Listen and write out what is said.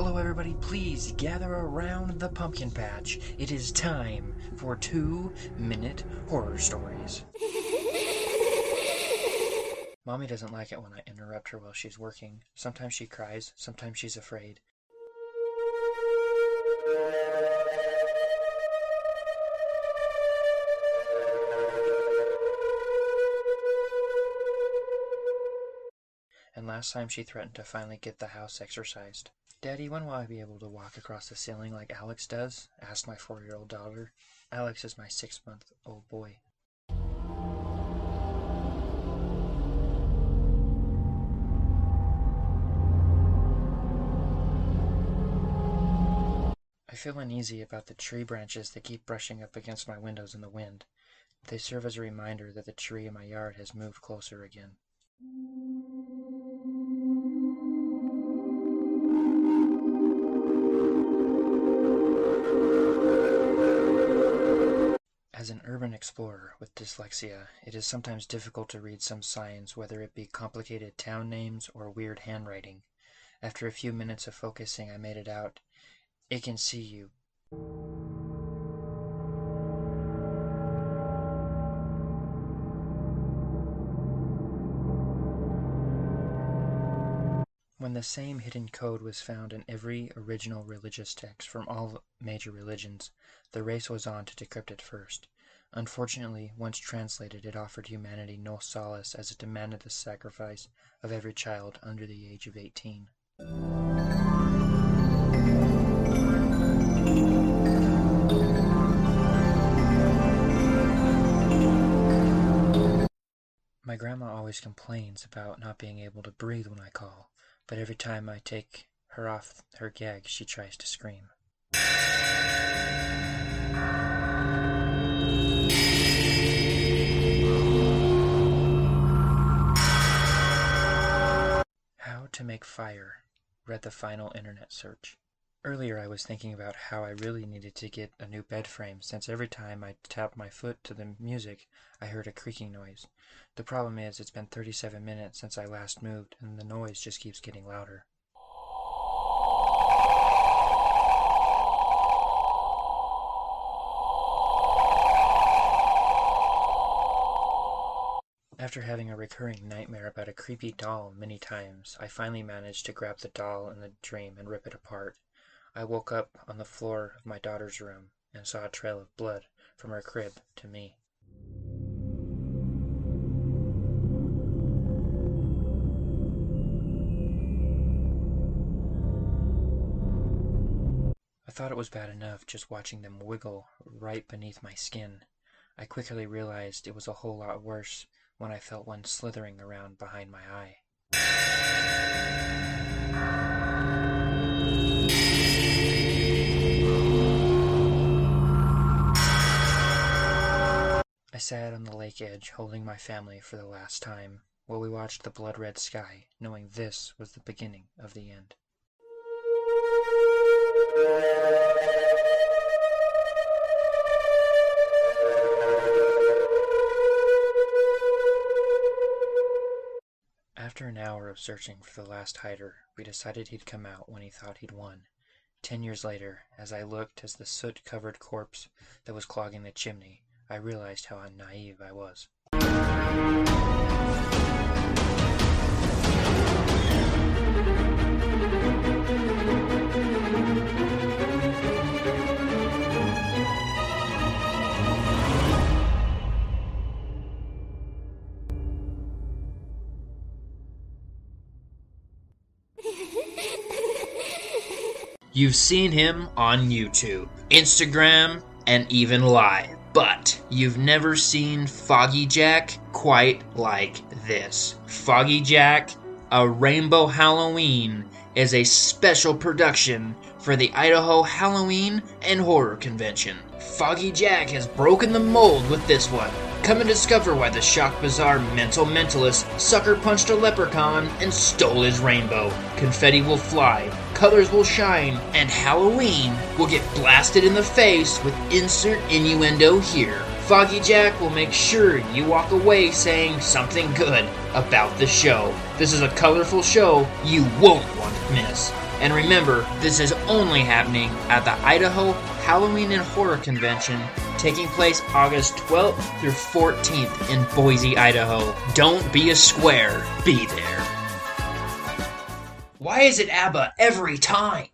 Hello, everybody. Please gather around the pumpkin patch. It is time for two minute horror stories. Mommy doesn't like it when I interrupt her while she's working. Sometimes she cries, sometimes she's afraid. And last time she threatened to finally get the house exorcised. Daddy, when will I be able to walk across the ceiling like Alex does? asked my four year old daughter. Alex is my six month old boy. I feel uneasy about the tree branches that keep brushing up against my windows in the wind. They serve as a reminder that the tree in my yard has moved closer again. As an urban explorer with dyslexia, it is sometimes difficult to read some signs, whether it be complicated town names or weird handwriting. After a few minutes of focusing, I made it out. It can see you. When the same hidden code was found in every original religious text from all major religions, the race was on to decrypt it first. Unfortunately, once translated, it offered humanity no solace as it demanded the sacrifice of every child under the age of 18. My grandma always complains about not being able to breathe when I call, but every time I take her off her gag, she tries to scream. To make fire, read the final internet search. Earlier I was thinking about how I really needed to get a new bed frame since every time I tapped my foot to the music I heard a creaking noise. The problem is it's been 37 minutes since I last moved and the noise just keeps getting louder. After having a recurring nightmare about a creepy doll many times, I finally managed to grab the doll in the dream and rip it apart. I woke up on the floor of my daughter's room and saw a trail of blood from her crib to me. I thought it was bad enough just watching them wiggle right beneath my skin. I quickly realized it was a whole lot worse when I felt one slithering around behind my eye. I sat on the lake edge holding my family for the last time while we watched the blood red sky, knowing this was the beginning of the end. After an hour of searching for the last hider, we decided he'd come out when he thought he'd won. Ten years later, as I looked at the soot covered corpse that was clogging the chimney, I realized how naive I was. You've seen him on YouTube, Instagram, and even live, but you've never seen Foggy Jack quite like this. Foggy Jack, a Rainbow Halloween, is a special production for the Idaho Halloween and Horror Convention. Foggy Jack has broken the mold with this one. Come and discover why the Shock Bazaar mental mentalist sucker punched a leprechaun and stole his rainbow. Confetti will fly, colors will shine, and Halloween will get blasted in the face with insert innuendo here. Foggy Jack will make sure you walk away saying something good about the show. This is a colorful show you won't want to miss. And remember, this is only happening at the Idaho Halloween and Horror Convention taking place August 12th through 14th in Boise, Idaho. Don't be a square, be there. Why is it ABBA every time?